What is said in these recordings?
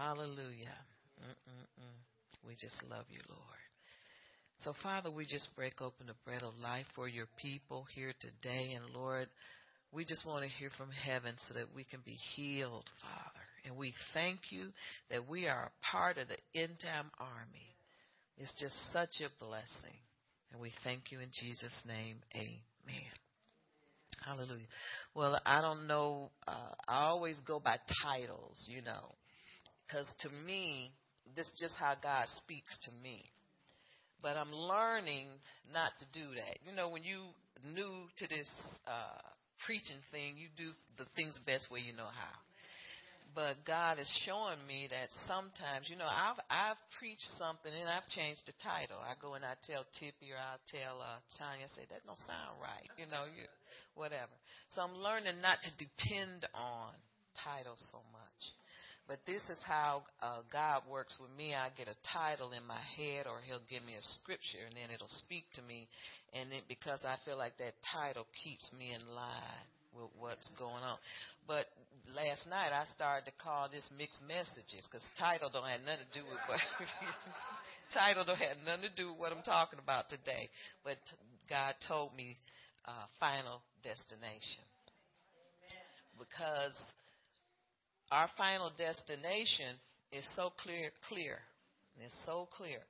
Hallelujah. Mm-mm-mm. We just love you, Lord. So, Father, we just break open the bread of life for your people here today. And, Lord, we just want to hear from heaven so that we can be healed, Father. And we thank you that we are a part of the end time army. It's just such a blessing. And we thank you in Jesus' name. Amen. Hallelujah. Well, I don't know. Uh, I always go by titles, you know, because to me, this is just how God speaks to me. But I'm learning not to do that. You know, when you new to this uh, preaching thing, you do the things best way you know how but God is showing me that sometimes, you know, I've I've preached something and I've changed the title. I go and I tell Tippy or I'll tell uh, Tanya, I say that don't sound right, you know, you whatever. So I'm learning not to depend on titles so much. But this is how uh, God works with me. I get a title in my head, or He'll give me a scripture, and then it'll speak to me. And then because I feel like that title keeps me in line with what's going on. But last night I started to call this mixed messages because title don't have nothing to do with what title don't have nothing to do with what I'm talking about today. But God told me uh, final destination because our final destination is so clear. Clear, it's so clear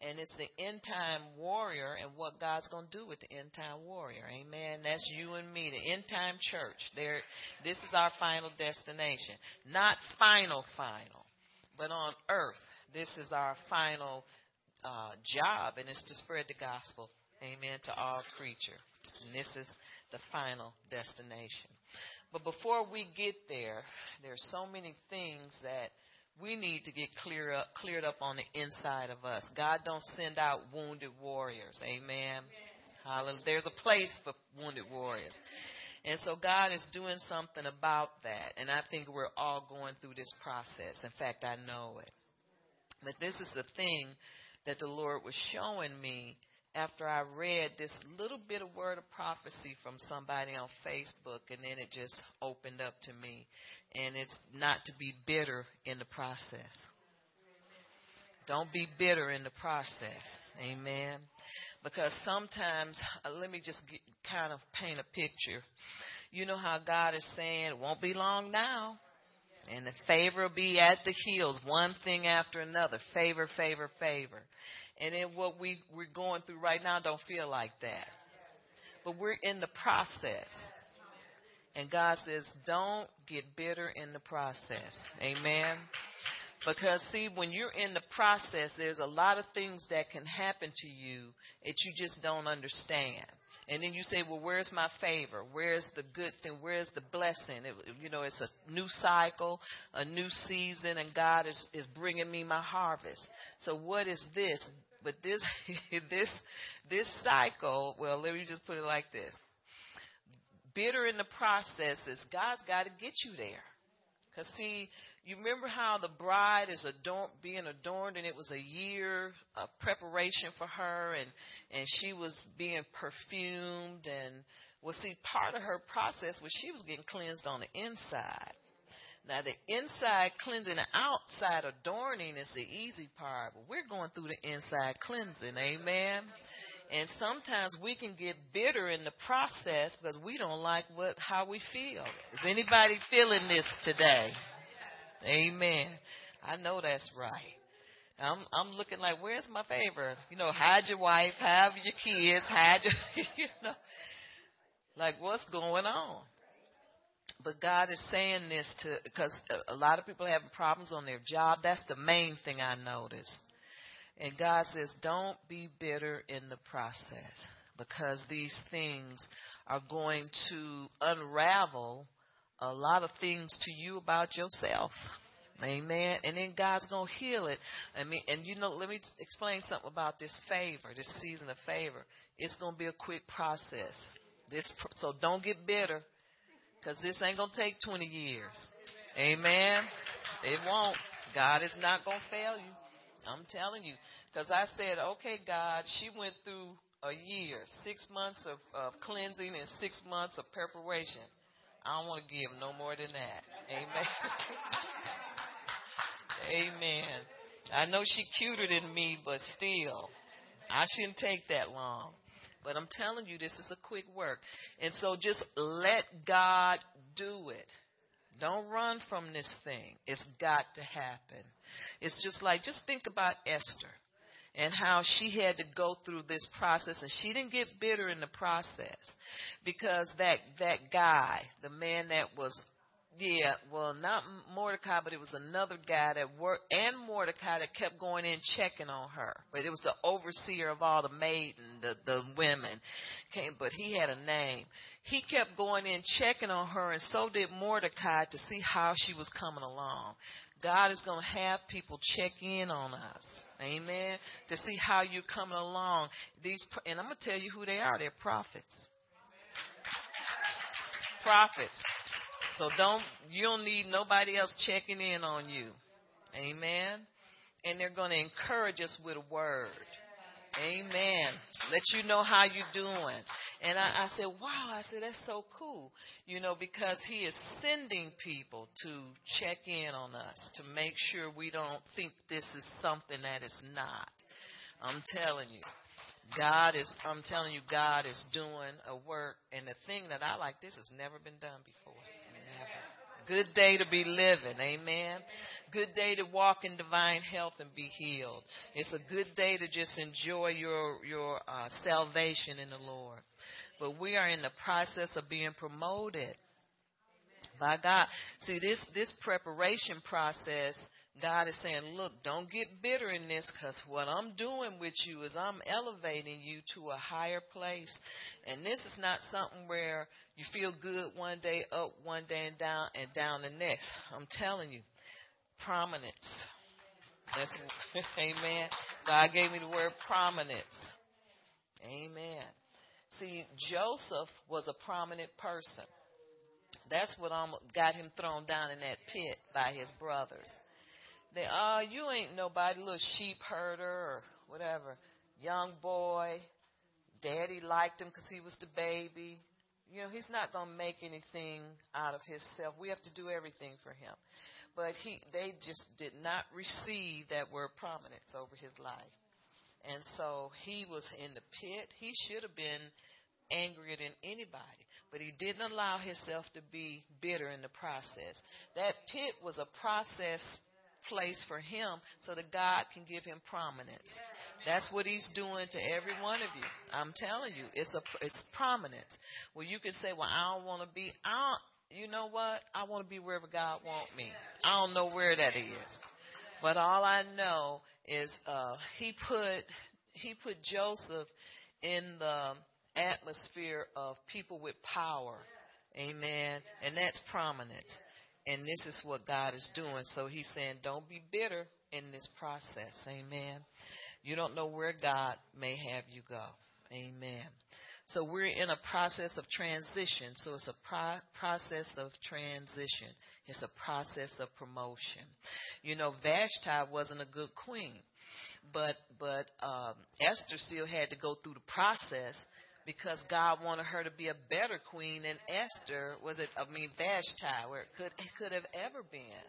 and it's the end time warrior and what God's going to do with the end time warrior. Amen. That's you and me, the end time church. There, this is our final destination. Not final, final, but on earth, this is our final uh, job, and it's to spread the gospel. Amen. To all creatures, and this is the final destination. But before we get there, there's so many things that we need to get clear up, cleared up on the inside of us. God don't send out wounded warriors. Amen. Hallelujah. There's a place for wounded warriors. And so God is doing something about that. And I think we're all going through this process. In fact, I know it. But this is the thing that the Lord was showing me after I read this little bit of word of prophecy from somebody on Facebook, and then it just opened up to me. And it's not to be bitter in the process. Don't be bitter in the process. Amen. Because sometimes, uh, let me just get, kind of paint a picture. You know how God is saying, it won't be long now. And the favor will be at the heels, one thing after another. Favor, favor, favor. And then what we, we're going through right now don't feel like that. But we're in the process. And God says, don't get bitter in the process. Amen. Because see, when you're in the process, there's a lot of things that can happen to you that you just don't understand. And then you say, well, where's my favor? Where's the good thing? Where's the blessing? It, you know, it's a new cycle, a new season, and God is, is bringing me my harvest. So what is this? But this this this cycle, well, let me just put it like this. Bitter in the process is God's got to get you there. Cause see, you remember how the bride is adorned, being adorned, and it was a year of preparation for her, and and she was being perfumed, and well, see, part of her process was she was getting cleansed on the inside. Now, the inside cleansing, the outside adorning is the easy part, but we're going through the inside cleansing. Amen. And sometimes we can get bitter in the process because we don't like what how we feel. Is anybody feeling this today? Amen. I know that's right. I'm I'm looking like, where's my favor? You know, hide your wife, hide your kids, hide your, you know, like what's going on? But God is saying this to because a lot of people are having problems on their job. That's the main thing I notice. And God says, don't be bitter in the process because these things are going to unravel a lot of things to you about yourself. Amen. And then God's going to heal it. I mean, and you know, let me explain something about this favor, this season of favor. It's going to be a quick process. This, so don't get bitter because this ain't going to take 20 years. Amen. It won't. God is not going to fail you. I'm telling you. Because I said, okay, God, she went through a year, six months of, of cleansing and six months of preparation. I don't want to give no more than that. Amen. Amen. I know she cuter than me, but still, I shouldn't take that long. But I'm telling you, this is a quick work. And so just let God do it. Don't run from this thing. It's got to happen. It's just like, just think about Esther and how she had to go through this process and she didn't get bitter in the process because that that guy the man that was yeah, well, not Mordecai, but it was another guy that worked, and Mordecai that kept going in checking on her. But it was the overseer of all the maiden, the the women. Came, but he had a name. He kept going in checking on her, and so did Mordecai to see how she was coming along. God is going to have people check in on us. Amen. To see how you're coming along. These, and I'm going to tell you who they are. They're prophets. Prophets. So don't you don't need nobody else checking in on you. Amen. And they're going to encourage us with a word. Amen. Let you know how you're doing. And I, I said, wow, I said, that's so cool. You know, because he is sending people to check in on us, to make sure we don't think this is something that is not. I'm telling you. God is, I'm telling you, God is doing a work. And the thing that I like, this has never been done before. Good day to be living. Amen. Good day to walk in divine health and be healed. It's a good day to just enjoy your your uh, salvation in the Lord. But we are in the process of being promoted by God. See this this preparation process. God is saying, look, don't get bitter in this because what I'm doing with you is I'm elevating you to a higher place. And this is not something where you feel good one day, up one day, and down, and down the next. I'm telling you, prominence. That's amen. God gave me the word prominence. Amen. See, Joseph was a prominent person. That's what got him thrown down in that pit by his brothers. They, oh, you ain't nobody, little sheep herder or whatever. Young boy. Daddy liked him because he was the baby. You know, he's not going to make anything out of himself. We have to do everything for him. But he, they just did not receive that word prominence over his life. And so he was in the pit. He should have been angrier than anybody, but he didn't allow himself to be bitter in the process. That pit was a process place for him so that God can give him prominence. That's what he's doing to every one of you. I'm telling you, it's a it's prominence. Well, you can say, "Well, I don't want to be. I don't, you know what? I want to be wherever God wants me. I don't know where that is, but all I know is uh, he put he put Joseph in the atmosphere of people with power. Amen. And that's prominent. And this is what God is doing. So he's saying, don't be bitter in this process. Amen. You don't know where God may have you go. Amen. So we're in a process of transition. So it's a pro- process of transition. It's a process of promotion. You know, Vashti wasn't a good queen, but but um, Esther still had to go through the process because God wanted her to be a better queen than Esther was it I mean Vashti where it could it could have ever been.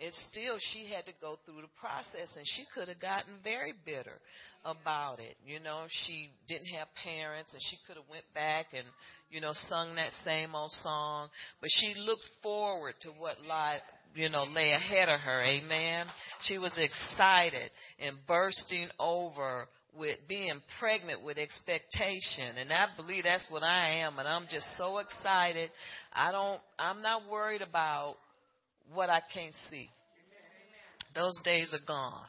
It's still she had to go through the process and she could have gotten very bitter about it. You know, she didn't have parents and she could have went back and, you know, sung that same old song. But she looked forward to what lied you know, lay ahead of her. Amen. She was excited and bursting over with being pregnant with expectation. And I believe that's what I am. And I'm just so excited. I don't, I'm not worried about what I can't see. Those days are gone.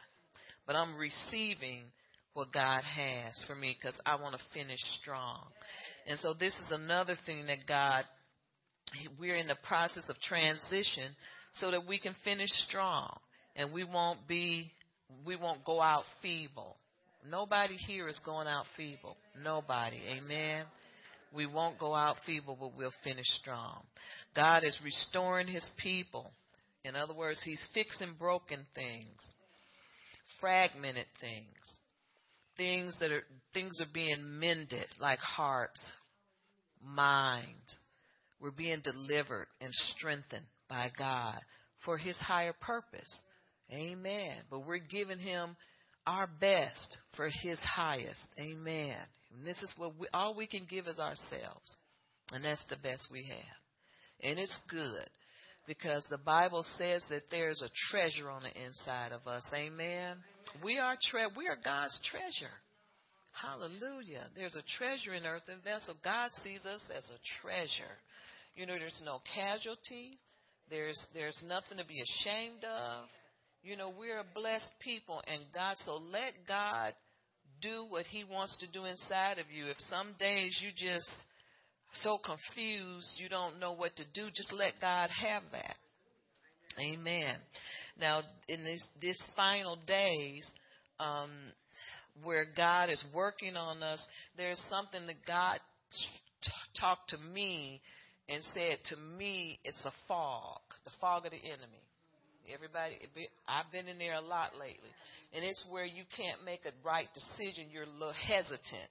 But I'm receiving what God has for me because I want to finish strong. And so this is another thing that God, we're in the process of transition so that we can finish strong and we won't be, we won't go out feeble. Nobody here is going out feeble. Nobody. Amen. We won't go out feeble, but we'll finish strong. God is restoring his people. In other words, he's fixing broken things, fragmented things, things that are things are being mended like hearts, minds. We're being delivered and strengthened by God for his higher purpose. Amen. But we're giving him our best for his highest. Amen. And this is what we, all we can give is ourselves. And that's the best we have. And it's good because the Bible says that there's a treasure on the inside of us. Amen. We are tre- we are God's treasure. Hallelujah. There's a treasure in earth earthen vessel. God sees us as a treasure. You know, there's no casualty. There's there's nothing to be ashamed of. You know, we're a blessed people and God so let God do what he wants to do inside of you. If some days you just so confused, you don't know what to do, just let God have that. Amen. Now, in this this final days, um, where God is working on us, there's something that God t- talked to me and said to me, it's a fog, the fog of the enemy. Everybody, I've been in there a lot lately. And it's where you can't make a right decision. You're a little hesitant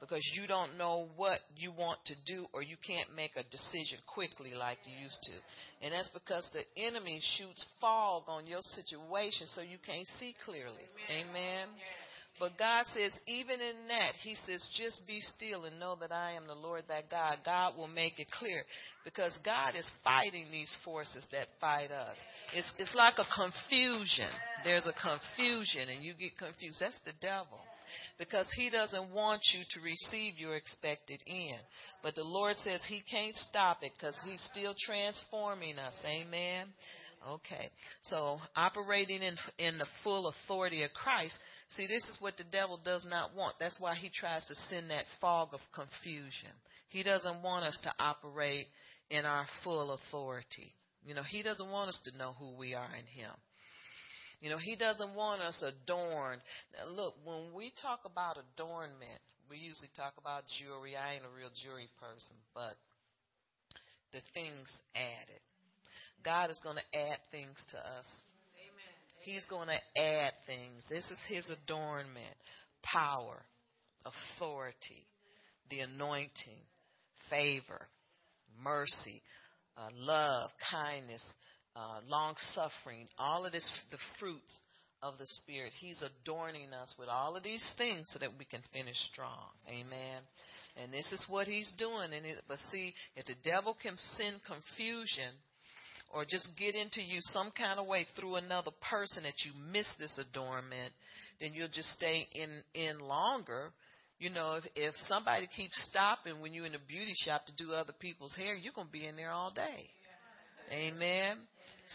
because you don't know what you want to do or you can't make a decision quickly like you used to. And that's because the enemy shoots fog on your situation so you can't see clearly. Amen. But God says, even in that, He says, just be still and know that I am the Lord that God. God will make it clear because God is fighting these forces that fight us. It's, it's like a confusion. There's a confusion and you get confused. That's the devil because he doesn't want you to receive your expected end. But the Lord says he can't stop it because he's still transforming us. Amen. Okay. So operating in in the full authority of Christ See, this is what the devil does not want. That's why he tries to send that fog of confusion. He doesn't want us to operate in our full authority. You know, he doesn't want us to know who we are in him. You know, he doesn't want us adorned. Now, look, when we talk about adornment, we usually talk about jewelry. I ain't a real jewelry person, but the things added. God is going to add things to us He's going to add things. This is his adornment power, authority, the anointing, favor, mercy, uh, love, kindness, uh, long suffering, all of this, the fruits of the Spirit. He's adorning us with all of these things so that we can finish strong. Amen. And this is what he's doing. And it, but see, if the devil can send confusion or just get into you some kind of way through another person that you miss this adornment, then you'll just stay in in longer. You know, if if somebody keeps stopping when you're in a beauty shop to do other people's hair, you're gonna be in there all day. Amen.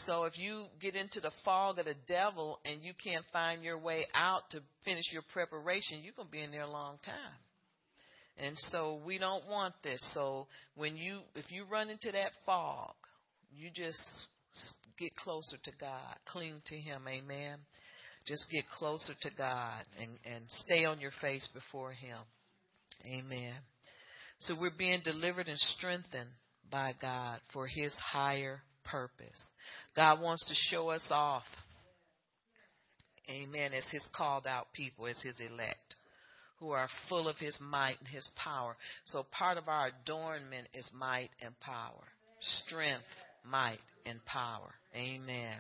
So if you get into the fog of the devil and you can't find your way out to finish your preparation, you're gonna be in there a long time. And so we don't want this. So when you if you run into that fog, you just get closer to God, cling to Him, amen. Just get closer to God and, and stay on your face before Him, amen. So we're being delivered and strengthened by God for His higher purpose. God wants to show us off, amen, as His called out people, as His elect who are full of his might and his power. So part of our adornment is might and power, strength, might, and power. Amen.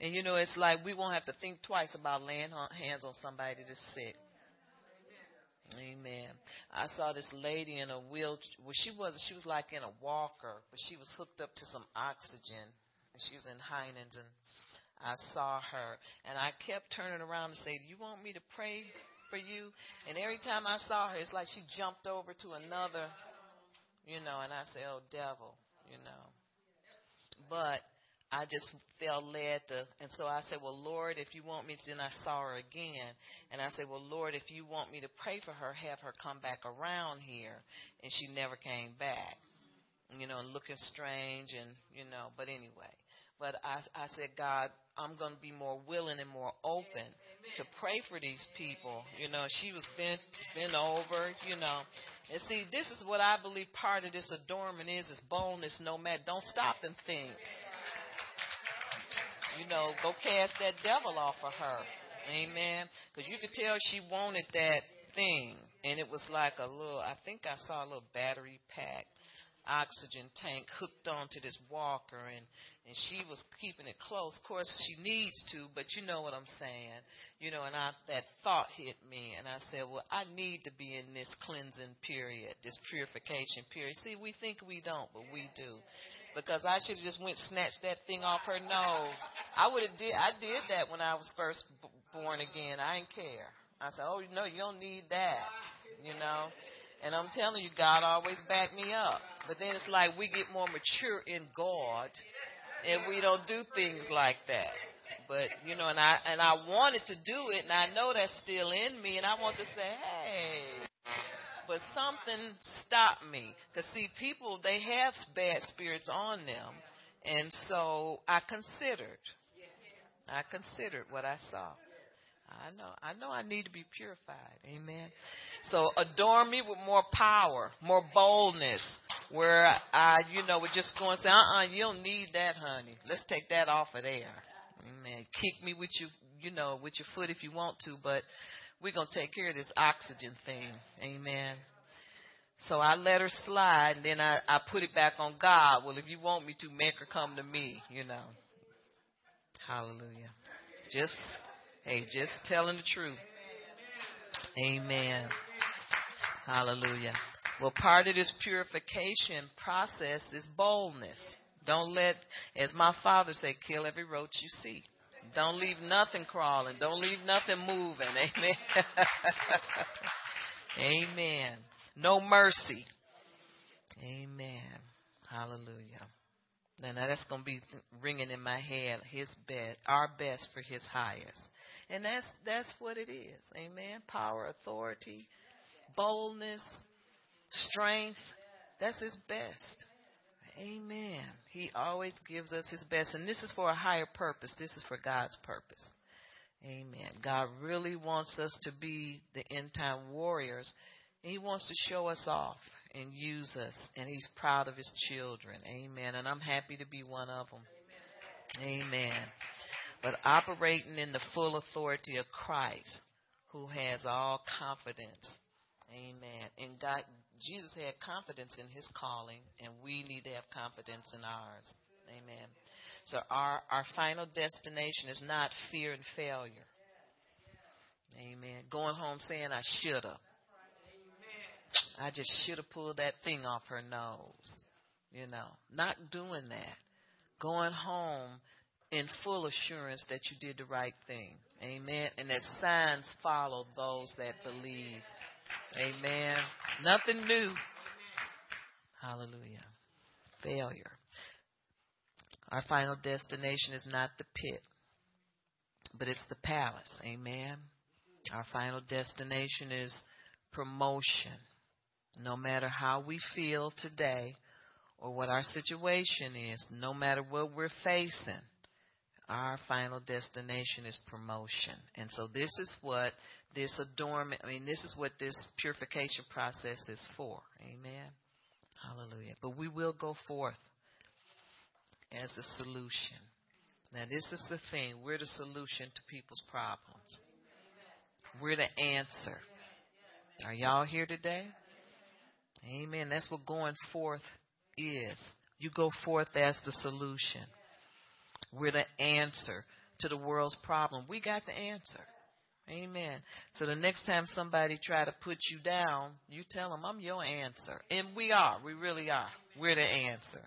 And you know, it's like we won't have to think twice about laying hands on somebody that's sick. Amen. I saw this lady in a wheelchair. Well, she was she was like in a walker, but she was hooked up to some oxygen, and she was in Heinen's, and I saw her, and I kept turning around and say, "Do you want me to pray for you?" And every time I saw her, it's like she jumped over to another, you know, and I said, "Oh, devil," you know but I just felt led to, and so I said, Well, Lord, if you want me then I saw her again. And I said, Well, Lord, if you want me to pray for her, have her come back around here. And she never came back, you know, looking strange and, you know, but anyway. But I, I said, God, I'm going to be more willing and more open to pray for these people. You know, she was bent, bent over, you know. And see, this is what I believe part of this adornment is, is boldness, no matter. Don't stop and think. You know, go cast that devil off of her. Amen. Because you could tell she wanted that thing. And it was like a little, I think I saw a little battery pack oxygen tank hooked onto this walker and and she was keeping it close. Of course, she needs to, but you know what I'm saying, you know. And I, that thought hit me, and I said, "Well, I need to be in this cleansing period, this purification period." See, we think we don't, but we do, because I should have just went snatched that thing off her nose. I would have did. I did that when I was first b- born again. I didn't care. I said, "Oh, no, you don't need that," you know. And I'm telling you, God always backed me up. But then it's like we get more mature in God and we don't do things like that. But you know, and I and I wanted to do it, and I know that's still in me, and I want to say, hey. But something stopped me, because see, people they have bad spirits on them, and so I considered. I considered what I saw. I know, I know I need to be purified. Amen. So adorn me with more power, more boldness, where I, you know, would just go and say, uh-uh, you don't need that, honey. Let's take that off of there. Amen. Kick me with your, you know, with your foot if you want to, but we're going to take care of this oxygen thing. Amen. So I let her slide, and then I, I put it back on God. Well, if you want me to, make her come to me, you know. Hallelujah. Just Hey, just telling the truth. Amen. Hallelujah. Well, part of this purification process is boldness. Don't let, as my father said, kill every roach you see. Don't leave nothing crawling. Don't leave nothing moving. Amen. Amen. No mercy. Amen. Hallelujah. Now, now that's going to be ringing in my head. His best, our best for his highest. And that's that's what it is. Amen. Power, authority, boldness, strength. That's his best. Amen. He always gives us his best. And this is for a higher purpose. This is for God's purpose. Amen. God really wants us to be the end time warriors. He wants to show us off and use us. And He's proud of His children. Amen. And I'm happy to be one of them. Amen but operating in the full authority of Christ, who has all confidence. Amen. And God, Jesus had confidence in his calling, and we need to have confidence in ours. Amen. So our, our final destination is not fear and failure. Amen. Going home saying I should have. I just should have pulled that thing off her nose. You know, not doing that. Going home in full assurance that you did the right thing. Amen. And that signs follow those that believe. Amen. Nothing new. Hallelujah. Failure. Our final destination is not the pit, but it's the palace. Amen. Our final destination is promotion. No matter how we feel today or what our situation is, no matter what we're facing, our final destination is promotion. And so this is what this adornment, I mean, this is what this purification process is for. Amen. Hallelujah. But we will go forth as a solution. Now, this is the thing. We're the solution to people's problems. We're the answer. Are y'all here today? Amen. That's what going forth is. You go forth as the solution. We're the answer to the world's problem. We got the answer. Amen. So the next time somebody try to put you down, you tell them, I'm your answer. And we are. We really are. We're the answer.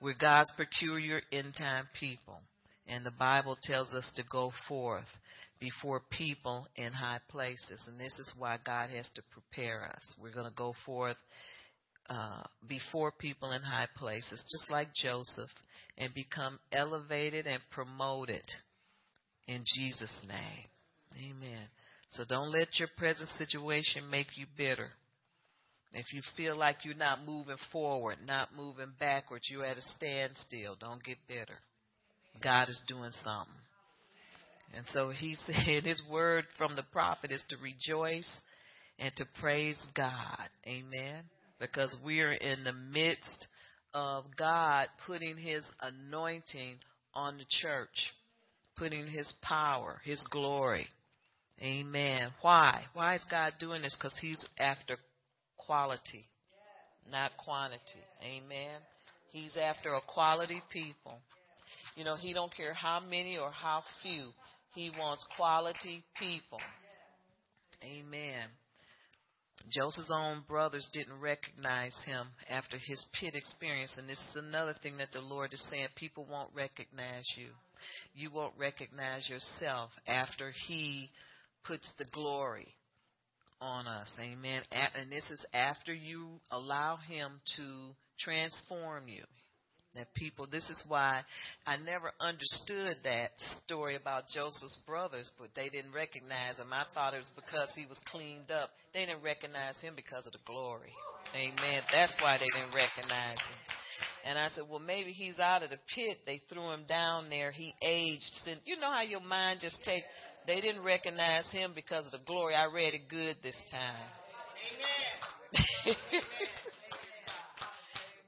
We're God's peculiar end time people. And the Bible tells us to go forth before people in high places. And this is why God has to prepare us. We're going to go forth uh, before people in high places, just like Joseph and become elevated and promoted in Jesus' name. Amen. So don't let your present situation make you bitter. If you feel like you're not moving forward, not moving backwards, you're at a standstill, don't get bitter. God is doing something. And so he said his word from the prophet is to rejoice and to praise God. Amen. Because we are in the midst of God putting his anointing on the church, putting his power, his glory. Amen. Why? Why is God doing this? Because he's after quality, not quantity. Amen. He's after a quality people. You know, he don't care how many or how few. He wants quality people. Amen. Joseph's own brothers didn't recognize him after his pit experience. And this is another thing that the Lord is saying people won't recognize you. You won't recognize yourself after he puts the glory on us. Amen. And this is after you allow him to transform you. That people, this is why I never understood that story about Joseph's brothers, but they didn't recognize him. I thought it was because he was cleaned up. They didn't recognize him because of the glory. Amen. That's why they didn't recognize him. And I said, well, maybe he's out of the pit. They threw him down there. He aged. You know how your mind just take. They didn't recognize him because of the glory. I read it good this time. Amen.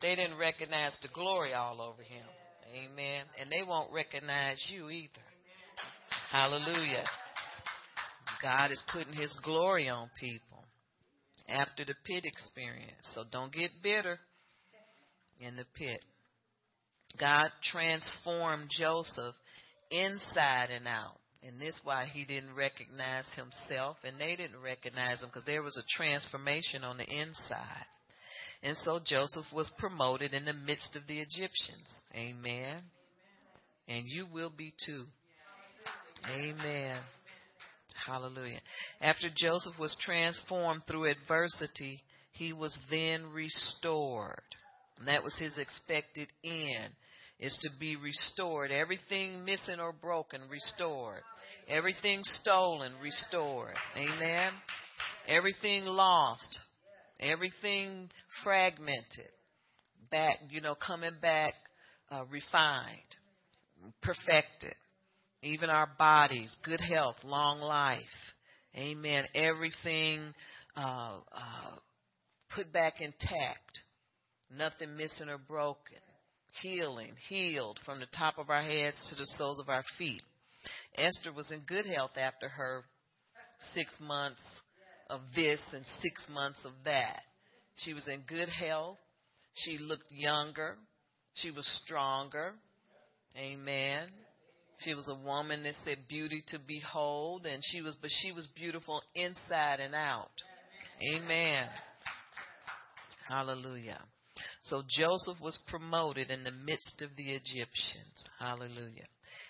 They didn't recognize the glory all over him. Amen. And they won't recognize you either. Hallelujah. God is putting his glory on people after the pit experience. So don't get bitter in the pit. God transformed Joseph inside and out. And this why he didn't recognize himself and they didn't recognize him because there was a transformation on the inside. And so Joseph was promoted in the midst of the Egyptians. Amen. And you will be too. Amen. Hallelujah. After Joseph was transformed through adversity, he was then restored. And that was his expected end, is to be restored. Everything missing or broken, restored. Everything stolen, restored. Amen. Everything lost, everything fragmented, back, you know, coming back uh, refined, perfected. Even our bodies, good health, long life. Amen. Everything uh, uh, put back intact. Nothing missing or broken. Healing, healed from the top of our heads to the soles of our feet. Esther was in good health after her six months of this and six months of that. She was in good health. She looked younger. She was stronger. Amen. She was a woman that said beauty to behold and she was but she was beautiful inside and out. Amen. Hallelujah. So Joseph was promoted in the midst of the Egyptians. Hallelujah.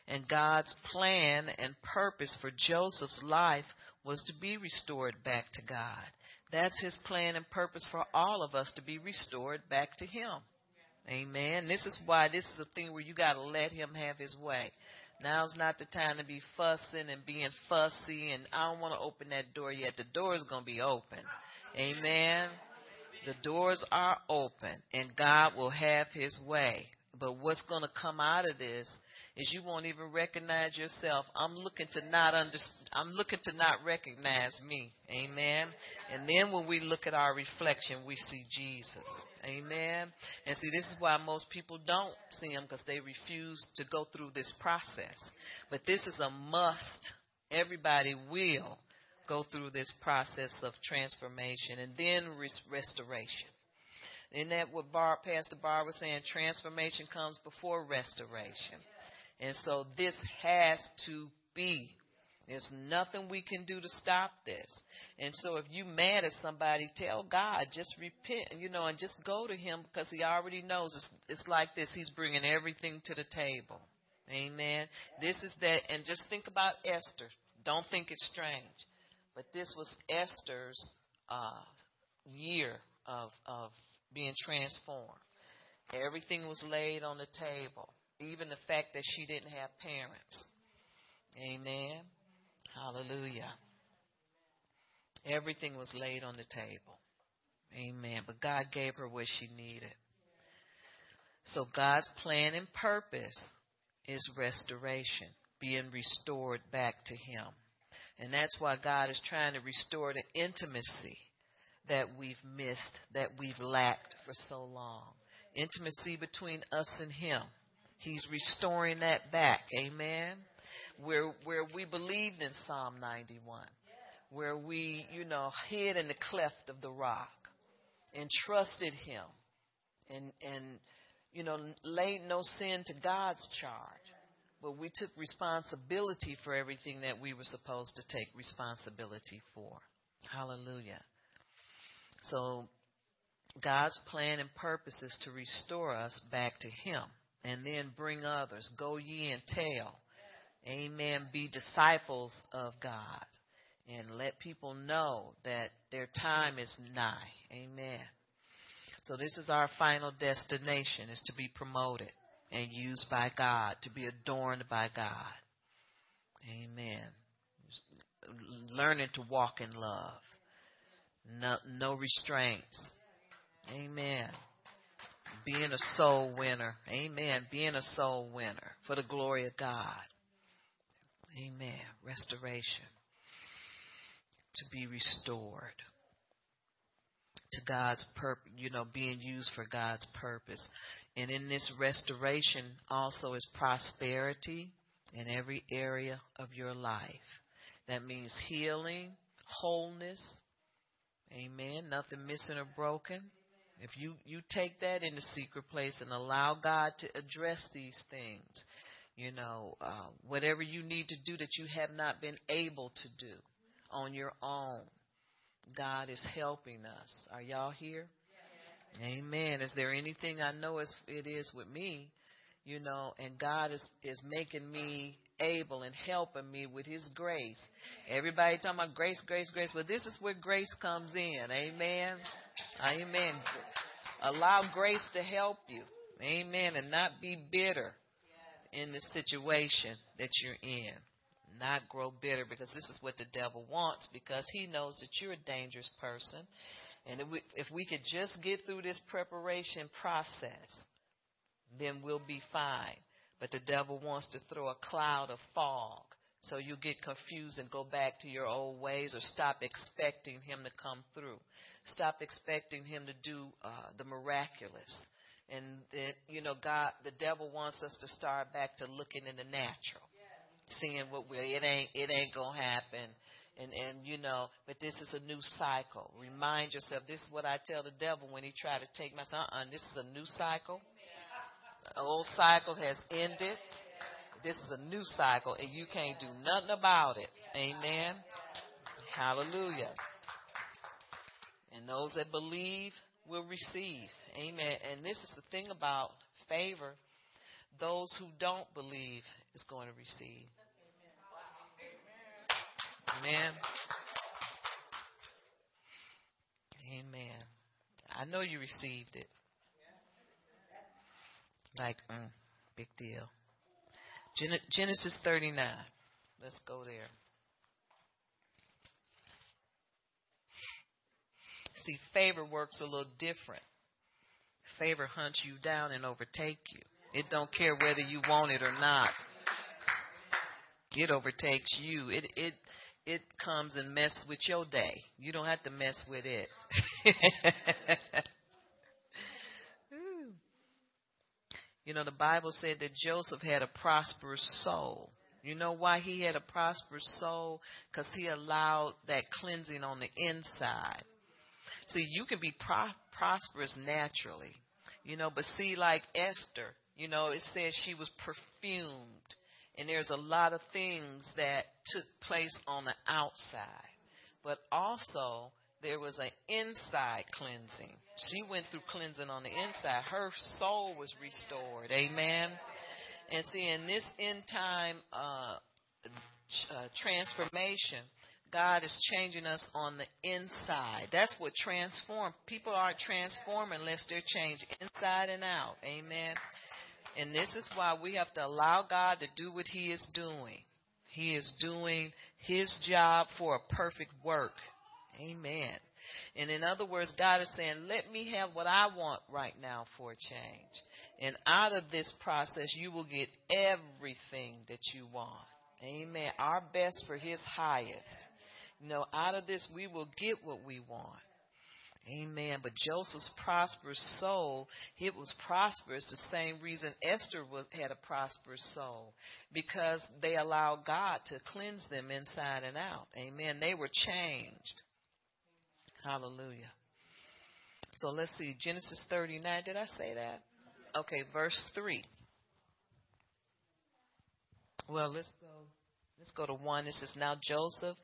And God's plan and purpose for Joseph's life was to be restored back to God. That's his plan and purpose for all of us to be restored back to him. Amen. This is why this is a thing where you got to let him have his way. Now's not the time to be fussing and being fussy, and I don't want to open that door yet. The door is going to be open. Amen. The doors are open, and God will have his way. But what's going to come out of this is you won't even recognize yourself. I'm looking to not under, I'm looking to not recognize me. Amen. And then when we look at our reflection, we see Jesus. Amen. And see, this is why most people don't see him because they refuse to go through this process. But this is a must. Everybody will go through this process of transformation and then res- restoration. Isn't that what Bar, Pastor Barr was saying? Transformation comes before restoration. And so this has to be. There's nothing we can do to stop this. And so if you mad at somebody, tell God, just repent, you know, and just go to him because he already knows it's, it's like this. He's bringing everything to the table. Amen. This is that, and just think about Esther. Don't think it's strange. But this was Esther's uh, year of, of being transformed. Everything was laid on the table even the fact that she didn't have parents. Amen. Hallelujah. Everything was laid on the table. Amen. But God gave her what she needed. So God's plan and purpose is restoration, being restored back to Him. And that's why God is trying to restore the intimacy that we've missed, that we've lacked for so long. Intimacy between us and Him. He's restoring that back. Amen. Where where we believed in Psalm 91. Where we, you know, hid in the cleft of the rock. and trusted Him and, and, you know, laid no sin to God's charge. But we took responsibility for everything that we were supposed to take responsibility for. Hallelujah. So God's plan and purpose is to restore us back to Him and then bring others. Go ye and tell. Amen. Be disciples of God and let people know that their time is nigh. Amen. So this is our final destination is to be promoted and used by God, to be adorned by God. Amen. Learning to walk in love. No, no restraints. Amen. Being a soul winner. Amen. Being a soul winner for the glory of God. Amen. Restoration. To be restored to God's purpose, you know, being used for God's purpose. And in this restoration also is prosperity in every area of your life. That means healing, wholeness. Amen. Nothing missing or broken. If you, you take that in the secret place and allow God to address these things, you know, uh, whatever you need to do that you have not been able to do on your own, God is helping us. Are y'all here? Amen. Is there anything I know as it is with me, you know, and God is is making me able and helping me with His grace. Everybody talking about grace, grace, grace. Well, this is where grace comes in. Amen. Amen. Allow grace to help you. Amen. And not be bitter in the situation that you're in not grow bitter because this is what the devil wants because he knows that you're a dangerous person. And if we, if we could just get through this preparation process, then we'll be fine. But the devil wants to throw a cloud of fog so you get confused and go back to your old ways or stop expecting him to come through. Stop expecting him to do uh, the miraculous. And that, you know, God, the devil wants us to start back to looking in the natural seeing what we it ain't it ain't gonna happen. And and you know but this is a new cycle. Remind yourself this is what i tell the devil when he try to take my son. Uh this is a new cycle. The old cycle has ended. This is a new cycle and you can't do nothing about it. Amen. Hallelujah and those that believe will receive amen and this is the thing about favor those who don't believe is going to receive Amen. Amen. I know you received it. Like, mm, big deal. Genesis 39. Let's go there. See, favor works a little different. Favor hunts you down and overtake you. It don't care whether you want it or not. It overtakes you. It it it comes and mess with your day. You don't have to mess with it. you know, the Bible said that Joseph had a prosperous soul. You know why he had a prosperous soul? Because he allowed that cleansing on the inside. See, you can be pro- prosperous naturally, you know, but see, like Esther, you know, it says she was perfumed and there's a lot of things that took place on the outside. But also, there was an inside cleansing. She went through cleansing on the inside. Her soul was restored. Amen. And see, in this end time uh, uh, transformation, God is changing us on the inside. That's what transform. People aren't transformed unless they're changed inside and out. Amen. And this is why we have to allow God to do what He is doing. He is doing His job for a perfect work. Amen. And in other words, God is saying, let me have what I want right now for a change. And out of this process, you will get everything that you want. Amen. Our best for His highest. Know, out of this, we will get what we want. Amen. But Joseph's prosperous soul, it was prosperous the same reason Esther was, had a prosperous soul because they allowed God to cleanse them inside and out. Amen. They were changed. Hallelujah. So let's see, Genesis 39. Did I say that? Okay, verse 3. Well, let's go. Let's go to 1. It says, Now Joseph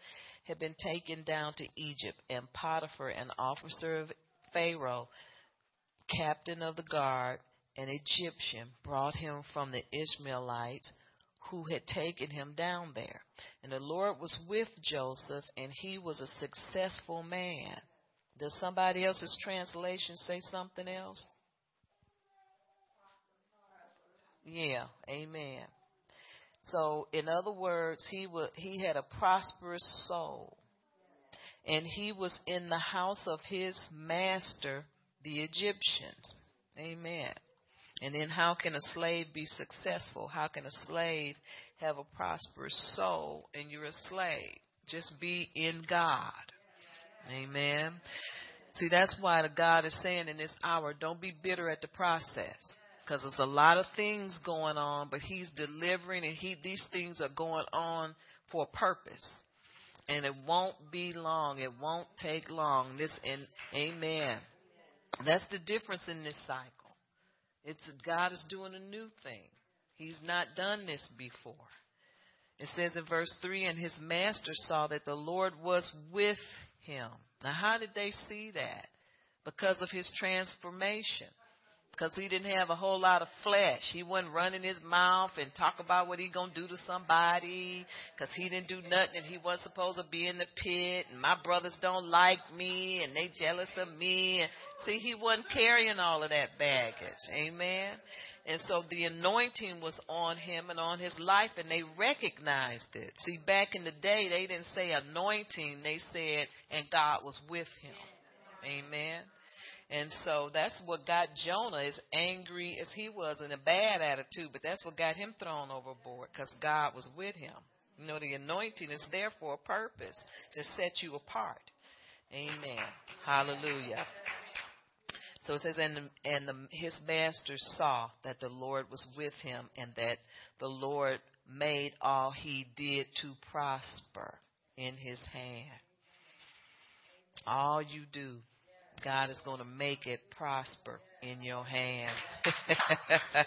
had been taken down to Egypt, and Potiphar, an officer of Pharaoh, captain of the guard, an Egyptian, brought him from the Ishmaelites who had taken him down there. And the Lord was with Joseph, and he was a successful man. Does somebody else's translation say something else? Yeah, amen. So, in other words, he was, he had a prosperous soul, and he was in the house of his master, the Egyptians. Amen. And then, how can a slave be successful? How can a slave have a prosperous soul and you're a slave? Just be in God. Amen. See, that's why the God is saying in this hour, don't be bitter at the process. Because there's a lot of things going on, but He's delivering, and He these things are going on for a purpose. And it won't be long. It won't take long. This and Amen. That's the difference in this cycle. It's God is doing a new thing. He's not done this before. It says in verse 3 and his master saw that the Lord was with him. Now, how did they see that? Because of his transformation because he didn't have a whole lot of flesh. He wasn't running his mouth and talk about what he gonna do to somebody because he didn't do nothing and he wasn't supposed to be in the pit. And my brothers don't like me and they jealous of me. And see, he wasn't carrying all of that baggage. Amen. And so the anointing was on him and on his life, and they recognized it. See, back in the day, they didn't say anointing, they said, and God was with him. Amen. And so that's what got Jonah as angry as he was in a bad attitude, but that's what got him thrown overboard because God was with him. You know, the anointing is there for a purpose to set you apart. Amen. Hallelujah. So it says, and, and the, his master saw that the Lord was with him and that the Lord made all he did to prosper in his hand. All you do God is going to make it prosper in your hand.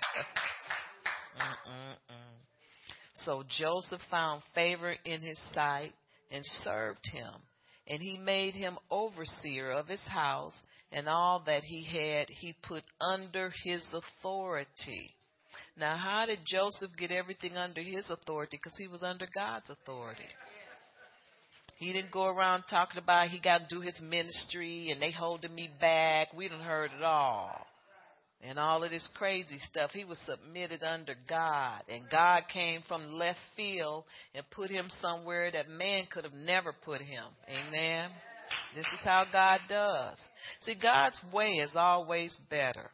so Joseph found favor in his sight and served him. And he made him overseer of his house, and all that he had he put under his authority. Now, how did Joseph get everything under his authority? Because he was under God's authority. He didn't go around talking about he got to do his ministry and they holding me back. We didn't heard it all. And all of this crazy stuff. He was submitted under God. And God came from left field and put him somewhere that man could have never put him. Amen. This is how God does. See, God's way is always better.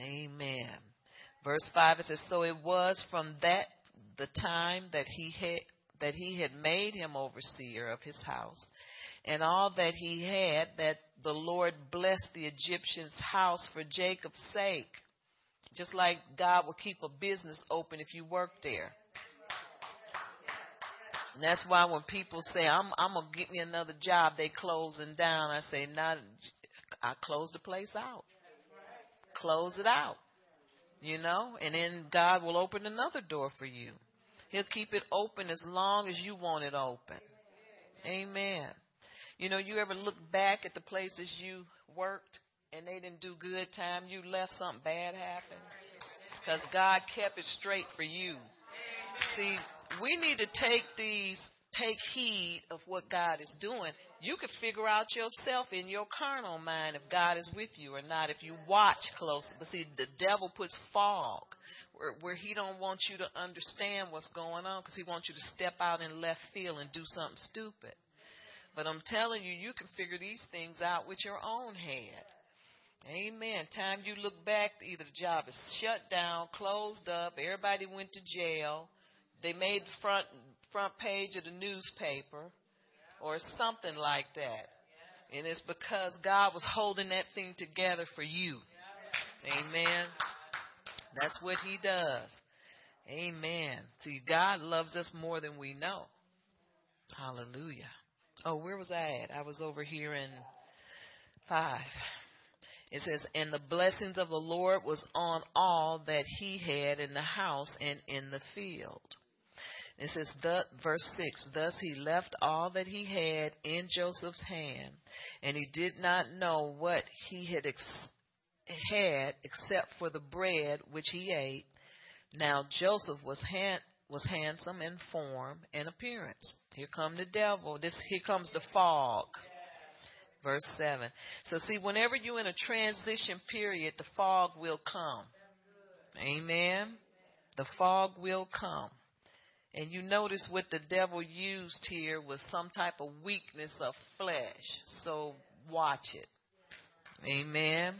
Amen. Verse 5 it says, So it was from that the time that he had that he had made him overseer of his house, and all that he had, that the Lord blessed the Egyptian's house for Jacob's sake. Just like God will keep a business open if you work there. And that's why when people say, I'm, I'm going to get me another job, they closing down. I say, not, I close the place out. Close it out. You know, and then God will open another door for you. He'll keep it open as long as you want it open. Amen. You know, you ever look back at the places you worked and they didn't do good time, you left something bad happen? Because God kept it straight for you. See, we need to take these, take heed of what God is doing. You can figure out yourself in your carnal mind if God is with you or not, if you watch closely. But see, the devil puts fog where, where he don't want you to understand what's going on because he wants you to step out in left field and do something stupid. But I'm telling you, you can figure these things out with your own head. Amen. Time you look back, either the job is shut down, closed up, everybody went to jail, they made the front front page of the newspaper, or something like that. And it's because God was holding that thing together for you. Amen. That's what He does. Amen. See, God loves us more than we know. Hallelujah. Oh, where was I at? I was over here in five. It says, And the blessings of the Lord was on all that he had in the house and in the field. It says, verse 6 Thus he left all that he had in Joseph's hand, and he did not know what he had, ex- had except for the bread which he ate. Now Joseph was, hand- was handsome in form and appearance. Here come the devil. This here comes the fog. Verse 7. So see, whenever you're in a transition period, the fog will come. Amen. The fog will come. And you notice what the devil used here was some type of weakness of flesh. So watch it. Amen.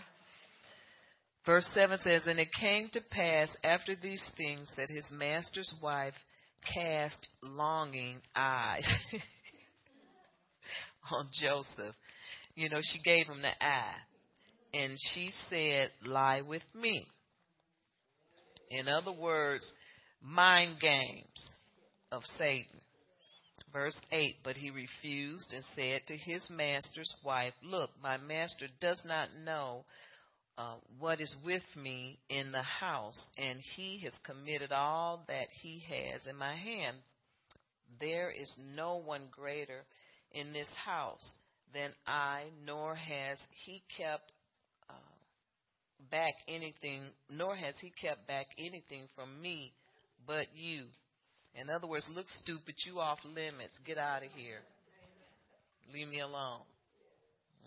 Verse 7 says, And it came to pass after these things that his master's wife cast longing eyes on Joseph. You know, she gave him the eye. And she said, Lie with me. In other words, mind games of Satan. Verse 8 But he refused and said to his master's wife, Look, my master does not know uh, what is with me in the house, and he has committed all that he has in my hand. There is no one greater in this house than I, nor has he kept uh, back anything, nor has he kept back anything from me but you. In other words, look stupid, you off limits, get out of here. Leave me alone.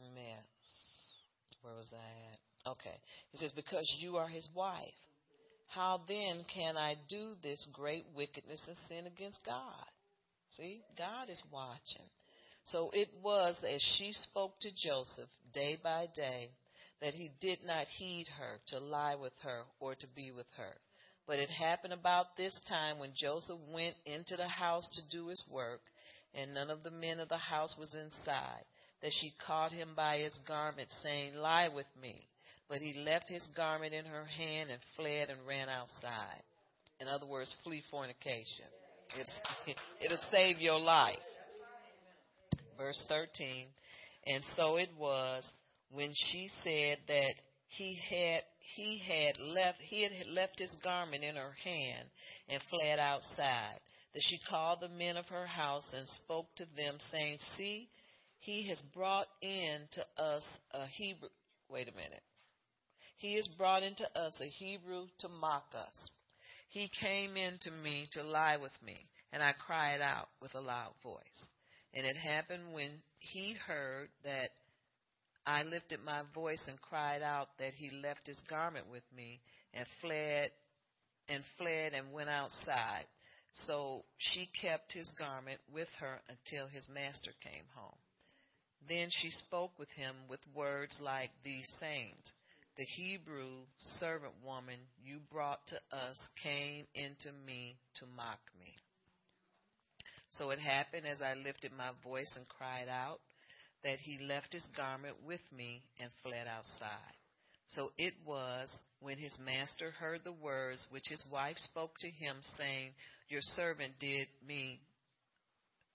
Amen. Where was I at? Okay. He says, Because you are his wife. How then can I do this great wickedness and sin against God? See, God is watching. So it was as she spoke to Joseph day by day that he did not heed her to lie with her or to be with her. But it happened about this time when Joseph went into the house to do his work, and none of the men of the house was inside, that she caught him by his garment, saying, Lie with me. But he left his garment in her hand and fled and ran outside. In other words, flee fornication. It's, it'll save your life. Verse 13. And so it was when she said that he had he had left he had left his garment in her hand and fled outside that she called the men of her house and spoke to them saying see he has brought in to us a hebrew wait a minute he has brought into us a Hebrew to mock us. He came in to me to lie with me, and I cried out with a loud voice. And it happened when he heard that I lifted my voice and cried out that he left his garment with me and fled and fled and went outside. So she kept his garment with her until his master came home. Then she spoke with him with words like these sayings the Hebrew servant woman you brought to us came into me to mock me. So it happened as I lifted my voice and cried out that he left his garment with me and fled outside. So it was when his master heard the words which his wife spoke to him, saying, Your servant did me,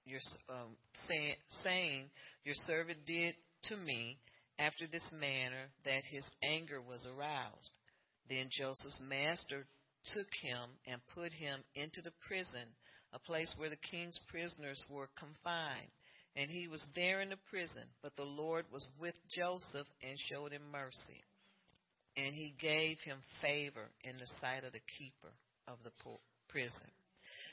your, um, say, saying, Your servant did to me after this manner that his anger was aroused. Then Joseph's master took him and put him into the prison, a place where the king's prisoners were confined. And he was there in the prison, but the Lord was with Joseph and showed him mercy. And he gave him favor in the sight of the keeper of the prison.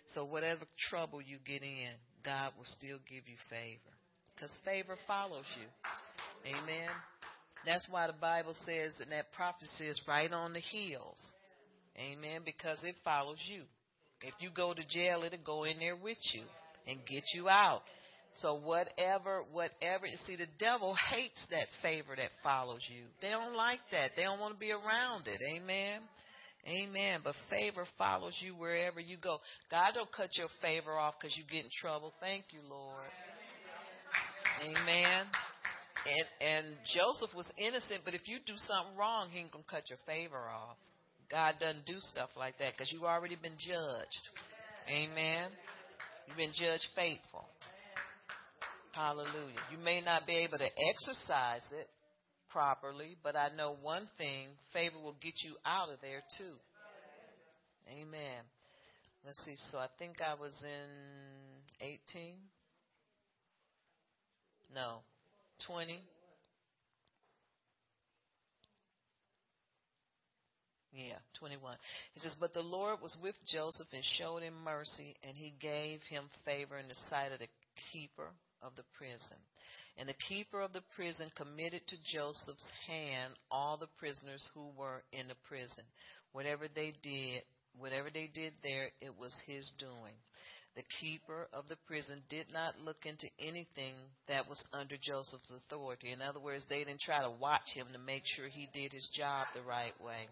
So, whatever trouble you get in, God will still give you favor. Because favor follows you. Amen. That's why the Bible says and that prophecy is right on the heels. Amen. Because it follows you. If you go to jail, it'll go in there with you and get you out. So whatever, whatever, you see, the devil hates that favor that follows you. They don't like that. They don't want to be around it. Amen. Amen. But favor follows you wherever you go. God don't cut your favor off because you get in trouble. Thank you, Lord. Amen. And and Joseph was innocent, but if you do something wrong, he ain't gonna cut your favor off. God doesn't do stuff like that because you've already been judged. Amen. You've been judged faithful. Hallelujah. You may not be able to exercise it. properly, but I know one thing favor will get you out of there too. Amen. Let's see. So I think I was in 18. No, 20. Yeah, 21. He says, But the Lord was with Joseph and showed him mercy, and he gave him favor in the sight of the keeper of the prison. And the keeper of the prison committed to Joseph's hand all the prisoners who were in the prison. Whatever they did, whatever they did there, it was his doing. The keeper of the prison did not look into anything that was under Joseph's authority. In other words, they didn't try to watch him to make sure he did his job the right way.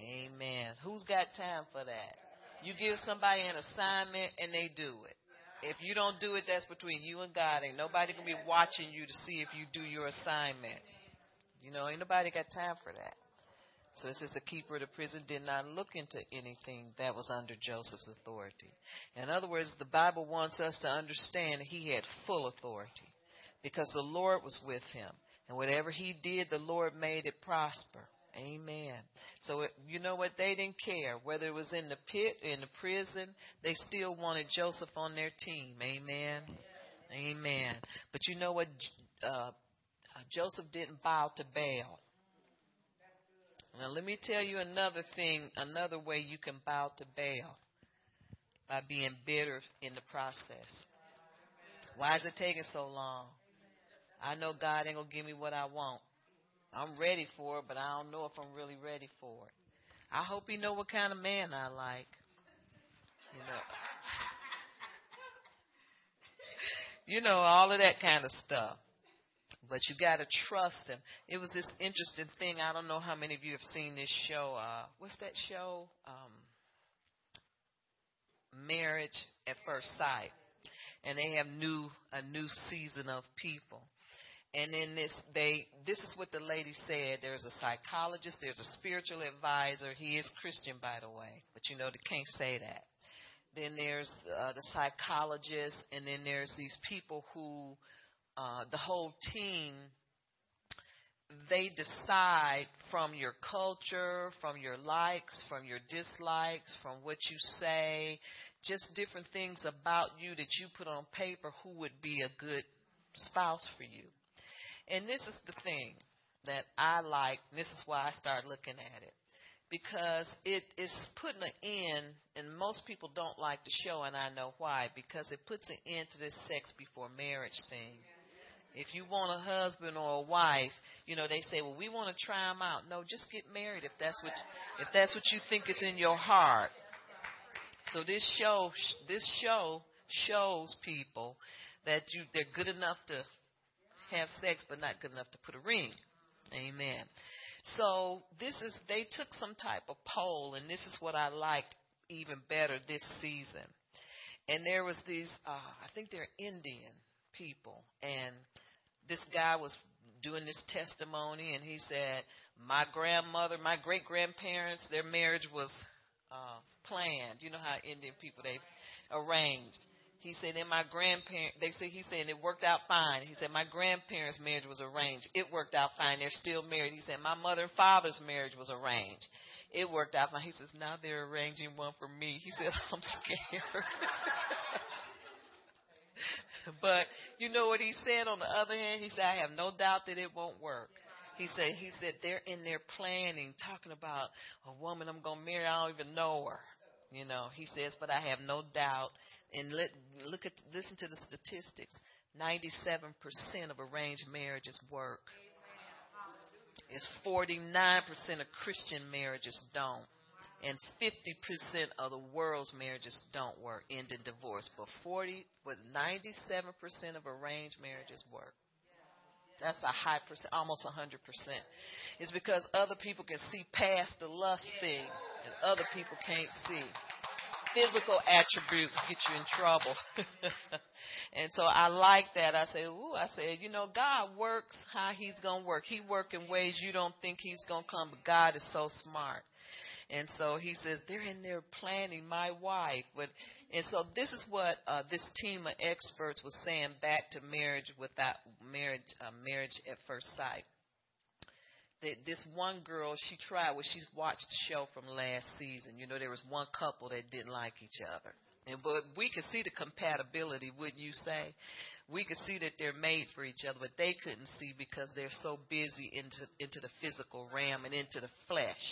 Amen. Who's got time for that? You give somebody an assignment and they do it. If you don't do it, that's between you and God. Ain't nobody gonna be watching you to see if you do your assignment. You know, ain't nobody got time for that. So it says the keeper of the prison did not look into anything that was under Joseph's authority. In other words, the Bible wants us to understand he had full authority because the Lord was with him. And whatever he did, the Lord made it prosper. Amen. So you know what? They didn't care whether it was in the pit, or in the prison. They still wanted Joseph on their team. Amen. Amen. But you know what? Uh, Joseph didn't bow to Baal. Now let me tell you another thing, another way you can bow to Baal by being bitter in the process. Why is it taking so long? I know God ain't gonna give me what I want. I'm ready for it, but I don't know if I'm really ready for it. I hope he know what kind of man I like. You know. you know, all of that kind of stuff. But you got to trust him. It was this interesting thing. I don't know how many of you have seen this show. Uh, what's that show? Um, Marriage at First Sight. And they have new a new season of people. And then this, they this is what the lady said. There's a psychologist, there's a spiritual advisor. He is Christian, by the way, but you know they can't say that. Then there's uh, the psychologist, and then there's these people who, uh, the whole team. They decide from your culture, from your likes, from your dislikes, from what you say, just different things about you that you put on paper who would be a good spouse for you. And this is the thing that I like. This is why I started looking at it. Because it is putting an end, and most people don't like the show, and I know why. Because it puts an end to this sex before marriage thing. If you want a husband or a wife, you know they say, "Well, we want to try them out." No, just get married if that's what if that's what you think is in your heart. So this show, this show shows people that you they're good enough to have sex but not good enough to put a ring. Amen. So this is they took some type of poll and this is what I liked even better this season. And there was these uh I think they're Indian people and this guy was doing this testimony and he said my grandmother, my great grandparents, their marriage was uh planned. You know how Indian people they arranged. He said, in my grandparents, they said, he said, it worked out fine. He said, my grandparents' marriage was arranged. It worked out fine. They're still married. He said, my mother and father's marriage was arranged. It worked out fine. He says, now they're arranging one for me. He said, I'm scared. but you know what he said on the other hand? He said, I have no doubt that it won't work. He said, he said, they're in there planning, talking about a woman I'm going to marry. I don't even know her. You know, he says, but I have no doubt and let, look at listen to the statistics. 97% of arranged marriages work. It's 49% of Christian marriages don't. And 50% of the world's marriages don't work, end in divorce. But 40, but 97% of arranged marriages work. That's a high percent, almost 100%. It's because other people can see past the lust thing, and other people can't see physical attributes get you in trouble. and so I like that. I say, ooh, I said, you know, God works how he's going to work. He work in ways you don't think he's going to come, but God is so smart. And so he says they're in there planning my wife. But and so this is what uh, this team of experts was saying back to marriage without marriage, uh, marriage at first sight. That this one girl, she tried. Well, she's watched the show from last season. You know, there was one couple that didn't like each other, and but we could see the compatibility, wouldn't you say? We could see that they're made for each other, but they couldn't see because they're so busy into into the physical realm and into the flesh.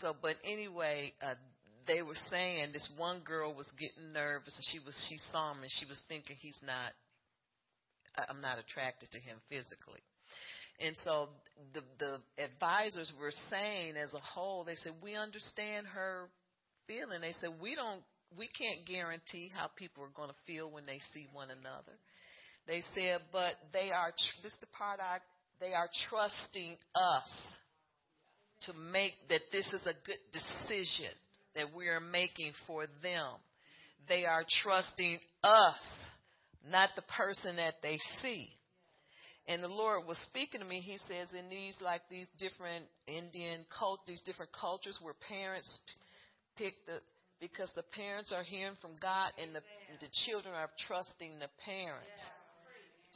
So, but anyway, uh, they were saying this one girl was getting nervous and she was she saw him and she was thinking he's not I'm not attracted to him physically. And so the the advisors were saying as a whole, they said we understand her feeling. They said we don't we can't guarantee how people are going to feel when they see one another. They said, but they are this is the part I they are trusting us to make that this is a good decision that we are making for them. They are trusting us, not the person that they see. And the Lord was speaking to me. He says, in these like these different Indian cult, these different cultures where parents pick the because the parents are hearing from God and the the children are trusting the parents.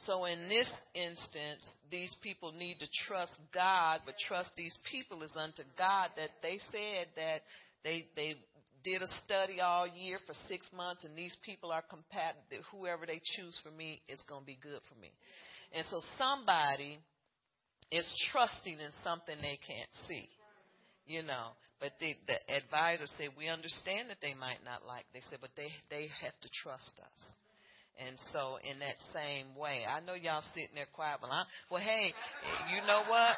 So in this instance, these people need to trust God, but trust these people is unto God that they said that they they did a study all year for six months, and these people are compatible. Whoever they choose for me is going to be good for me. And so somebody is trusting in something they can't see, you know. But the, the advisor said, we understand that they might not like. They said, but they they have to trust us. And so, in that same way, I know y'all sitting there quiet, but I, well, hey, you know what?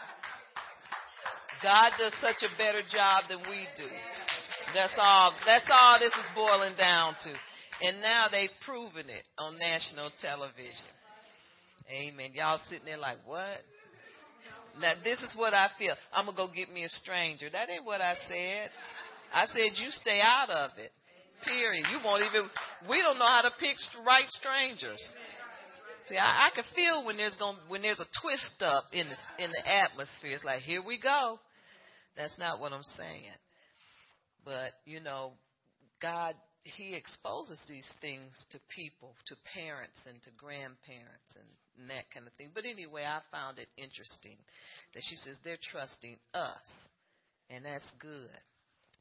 God does such a better job than we do. That's all. That's all this is boiling down to. And now they've proven it on national television. Amen. Y'all sitting there like, what? Now this is what I feel. I'm gonna go get me a stranger. That ain't what I said. I said you stay out of it. Period. You won't even. We don't know how to pick right strangers. See, I, I can feel when there's going when there's a twist up in the in the atmosphere. It's like here we go. That's not what I'm saying. But you know, God He exposes these things to people, to parents, and to grandparents, and, and that kind of thing. But anyway, I found it interesting that she says they're trusting us, and that's good.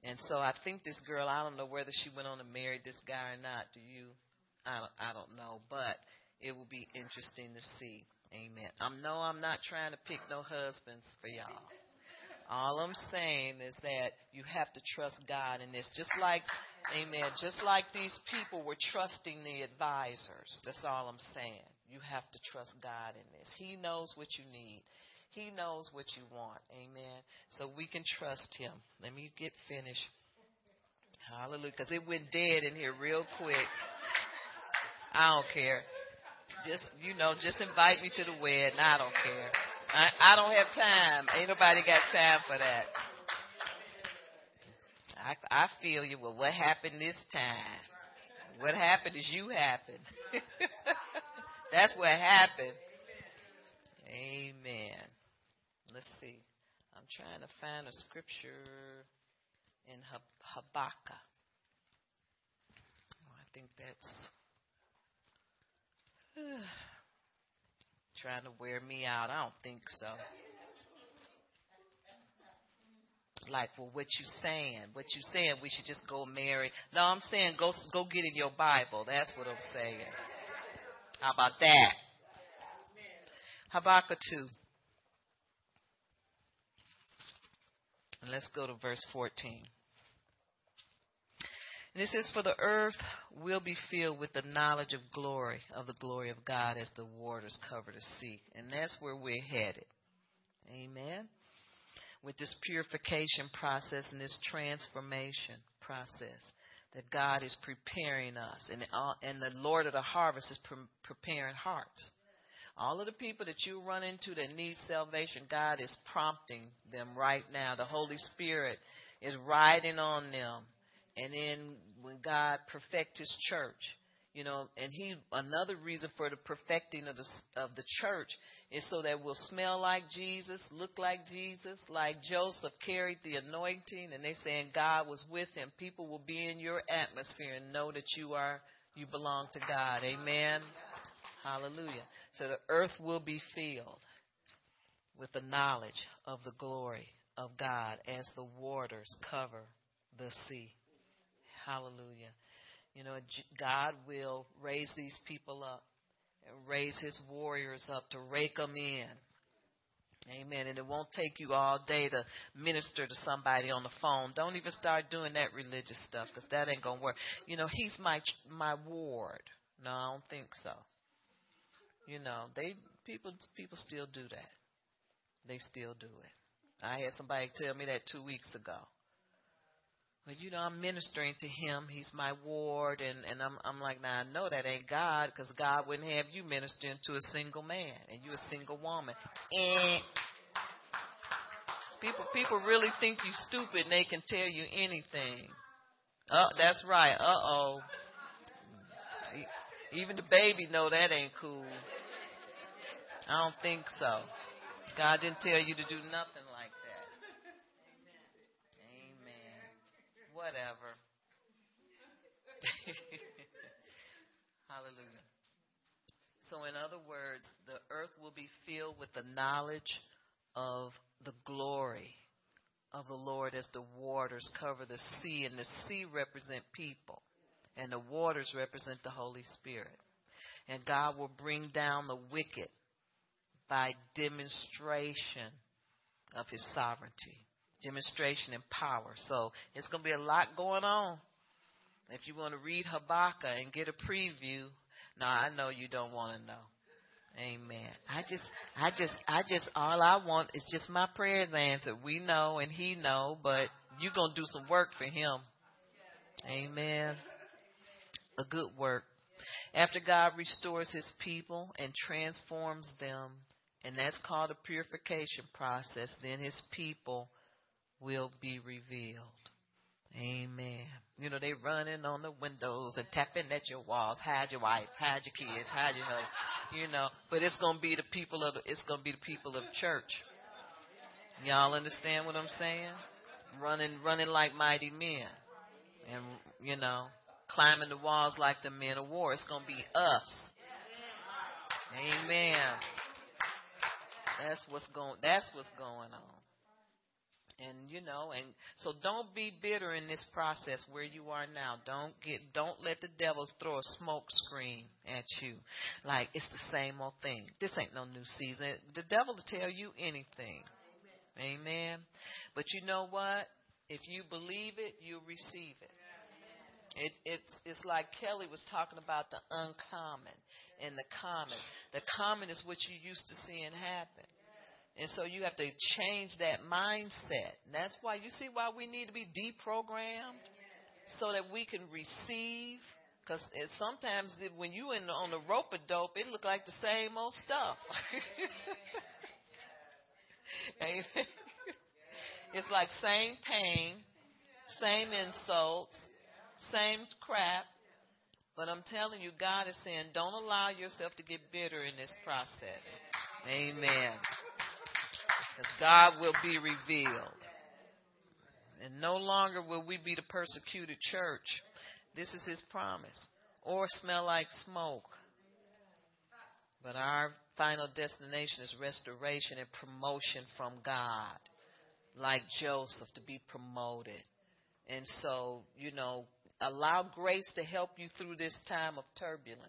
And so I think this girl, I don't know whether she went on to marry this guy or not. Do you? I don't, I don't know, but it will be interesting to see. Amen. I know I'm not trying to pick no husbands for y'all. All I'm saying is that you have to trust God in this. Just like, amen, just like these people were trusting the advisors. That's all I'm saying. You have to trust God in this. He knows what you need. He knows what you want. Amen. So we can trust Him. Let me get finished. Hallelujah. Because it went dead in here real quick. I don't care. Just, you know, just invite me to the wedding. I don't care. I, I don't have time. Ain't nobody got time for that. I, I feel you. Well, what happened this time? What happened is you happened. That's what happened. Amen. Let's see. I'm trying to find a scripture in Habakkuk. Oh, I think that's trying to wear me out. I don't think so. Like, well, what you saying? What you saying? We should just go marry? No, I'm saying go go get in your Bible. That's what I'm saying. How about that? Habakkuk two. And let's go to verse 14. And it says, For the earth will be filled with the knowledge of glory, of the glory of God as the waters cover the sea. And that's where we're headed. Amen. With this purification process and this transformation process that God is preparing us, and, and the Lord of the harvest is pre- preparing hearts. All of the people that you run into that need salvation, God is prompting them right now. The Holy Spirit is riding on them. And then when God perfect his church, You know, and he another reason for the perfecting of the of the church is so that we'll smell like Jesus, look like Jesus, like Joseph carried the anointing, and they saying God was with him. People will be in your atmosphere and know that you are you belong to God. Amen. Hallelujah. So the earth will be filled with the knowledge of the glory of God as the waters cover the sea. Hallelujah. You know, God will raise these people up and raise his warriors up to rake them in. Amen. And it won't take you all day to minister to somebody on the phone. Don't even start doing that religious stuff because that ain't gonna work. You know, he's my my ward. No, I don't think so. You know, they people people still do that. They still do it. I had somebody tell me that two weeks ago. But you know, I'm ministering to him. He's my ward, and and I'm I'm like, now I know that ain't God, because God wouldn't have you ministering to a single man and you a single woman. And people people really think you stupid, and they can tell you anything. Oh, that's right. Uh oh. Even the baby know that ain't cool. I don't think so. God didn't tell you to do nothing like that. Amen. Whatever. Hallelujah. So, in other words, the earth will be filled with the knowledge of the glory of the Lord as the waters cover the sea, and the sea represent people, and the waters represent the Holy Spirit. And God will bring down the wicked by demonstration of his sovereignty, demonstration and power. So it's going to be a lot going on. If you want to read Habakkuk and get a preview, no, I know you don't want to know. Amen. I just, I just, I just, all I want is just my prayers answered. We know and he know, but you're going to do some work for him. Amen. A good work. After God restores his people and transforms them and that's called a purification process. Then his people will be revealed. Amen. You know, they running on the windows and tapping at your walls. Hide your wife, hide your kids, hide your husband. You know, but it's gonna be the people of the, it's gonna be the people of church. Y'all understand what I'm saying? Running, running like mighty men, and you know, climbing the walls like the men of war. It's gonna be us. Amen. That's what's going. That's what's going on. And you know, and so don't be bitter in this process where you are now. Don't get, don't let the devil throw a smoke screen at you, like it's the same old thing. This ain't no new season. The devil will tell you anything. Amen. Amen. But you know what? If you believe it, you receive it. It, it's it's like Kelly was talking about the uncommon and the common. The common is what you used to seeing happen. And so you have to change that mindset. And that's why you see why we need to be deprogrammed so that we can receive. Because sometimes when you in on the rope of dope, it look like the same old stuff. Amen. It's like same pain, same insults, same crap, but I'm telling you, God is saying, don't allow yourself to get bitter in this process. Amen. Because God will be revealed. And no longer will we be the persecuted church. This is his promise. Or smell like smoke. But our final destination is restoration and promotion from God. Like Joseph to be promoted. And so, you know, allow grace to help you through this time of turbulence,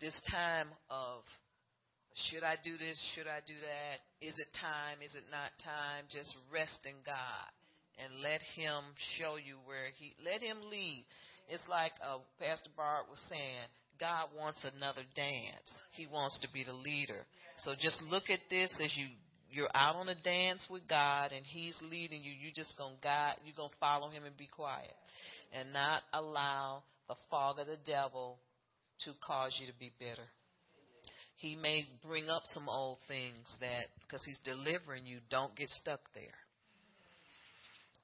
this time of should I do this? Should I do that? Is it time? Is it not time? Just rest in God and let Him show you where He, let Him lead. It's like uh, Pastor Bart was saying, God wants another dance. He wants to be the leader. So just look at this as you you're out on a dance with God and He's leading you. You just gonna guide. You're gonna follow Him and be quiet and not allow the fog of the devil to cause you to be bitter. He may bring up some old things that, because he's delivering you, don't get stuck there.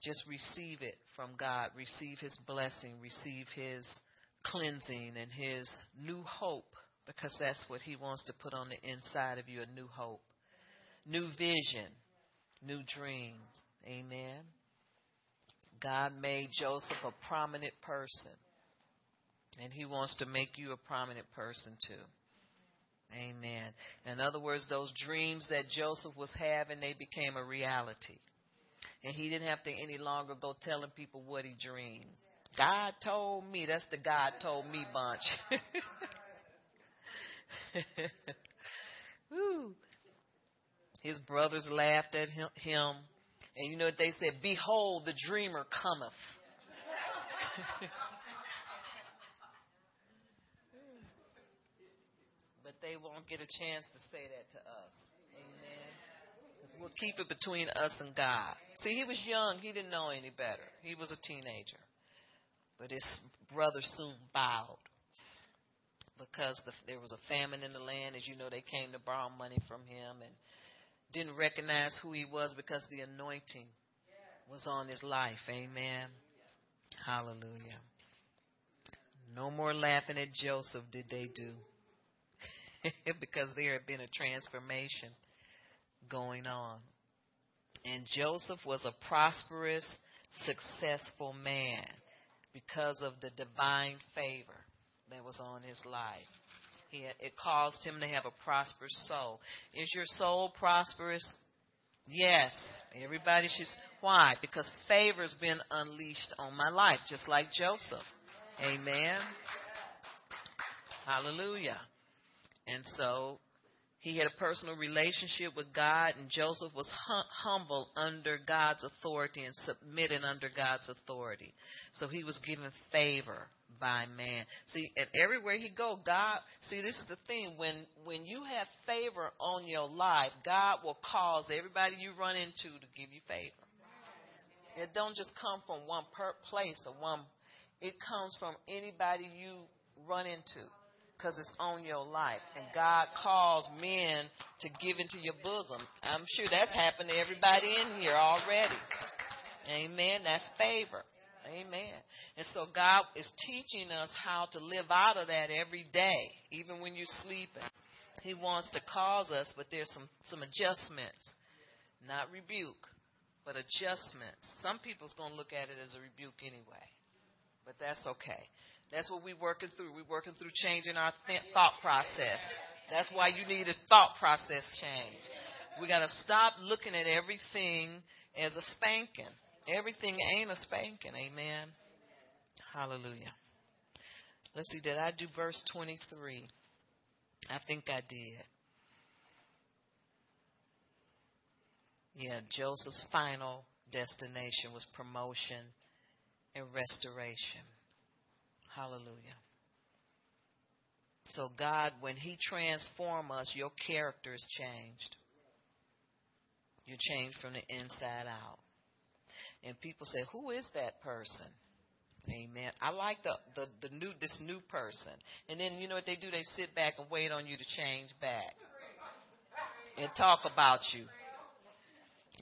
Just receive it from God. Receive his blessing. Receive his cleansing and His new hope, because that's what He wants to put on the inside of you a new hope, new vision, new dreams. Amen. God made Joseph a prominent person, and He wants to make you a prominent person too. Amen. In other words, those dreams that Joseph was having, they became a reality. And he didn't have to any longer go telling people what he dreamed. God told me. That's the God told me bunch. His brothers laughed at him. And you know what they said? Behold, the dreamer cometh. but they won't get a chance to say that to us. Amen. We'll keep it between us and God. See, he was young. He didn't know any better. He was a teenager. But his brother soon bowed because the, there was a famine in the land. As you know, they came to borrow money from him and didn't recognize who he was because the anointing was on his life. Amen. Hallelujah. No more laughing at Joseph did they do because there had been a transformation going on. And Joseph was a prosperous, successful man because of the divine favor that was on his life. It caused him to have a prosperous soul. Is your soul prosperous? Yes. Everybody should. Why? Because favor's been unleashed on my life, just like Joseph. Amen. Hallelujah. And so he had a personal relationship with God, and Joseph was hum- humble under God's authority and submitted under God's authority. So he was given favor by man. See, and everywhere he go, God. See, this is the thing. When when you have favor on your life, God will cause everybody you run into to give you favor. It don't just come from one per place or one. It comes from anybody you run into because it's on your life. And God calls men to give into your bosom. I'm sure that's happened to everybody in here already. Amen. That's favor. Amen. And so God is teaching us how to live out of that every day, even when you're sleeping. He wants to cause us, but there's some, some adjustments. Not rebuke, but adjustments. Some people's going to look at it as a rebuke anyway. But that's okay. That's what we're working through. We're working through changing our th- thought process. That's why you need a thought process change. We got to stop looking at everything as a spanking. Everything ain't a spanking. Amen. Hallelujah. Let's see, did I do verse 23? I think I did. Yeah, Joseph's final destination was promotion and restoration. Hallelujah. So God, when He transforms us, your character is changed. You're changed from the inside out. And people say, "Who is that person?" Amen. I like the, the the new this new person. And then you know what they do? They sit back and wait on you to change back and talk about you.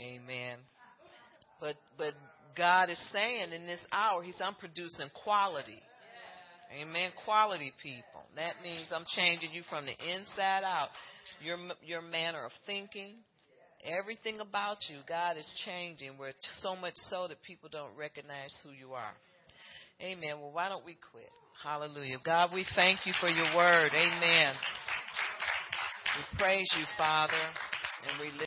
Amen. But but God is saying in this hour, He's I'm producing quality. Amen. Quality people. That means I'm changing you from the inside out. Your your manner of thinking, everything about you, God is changing. Where so much so that people don't recognize who you are. Amen. Well, why don't we quit? Hallelujah. God, we thank you for your word. Amen. We praise you, Father, and we.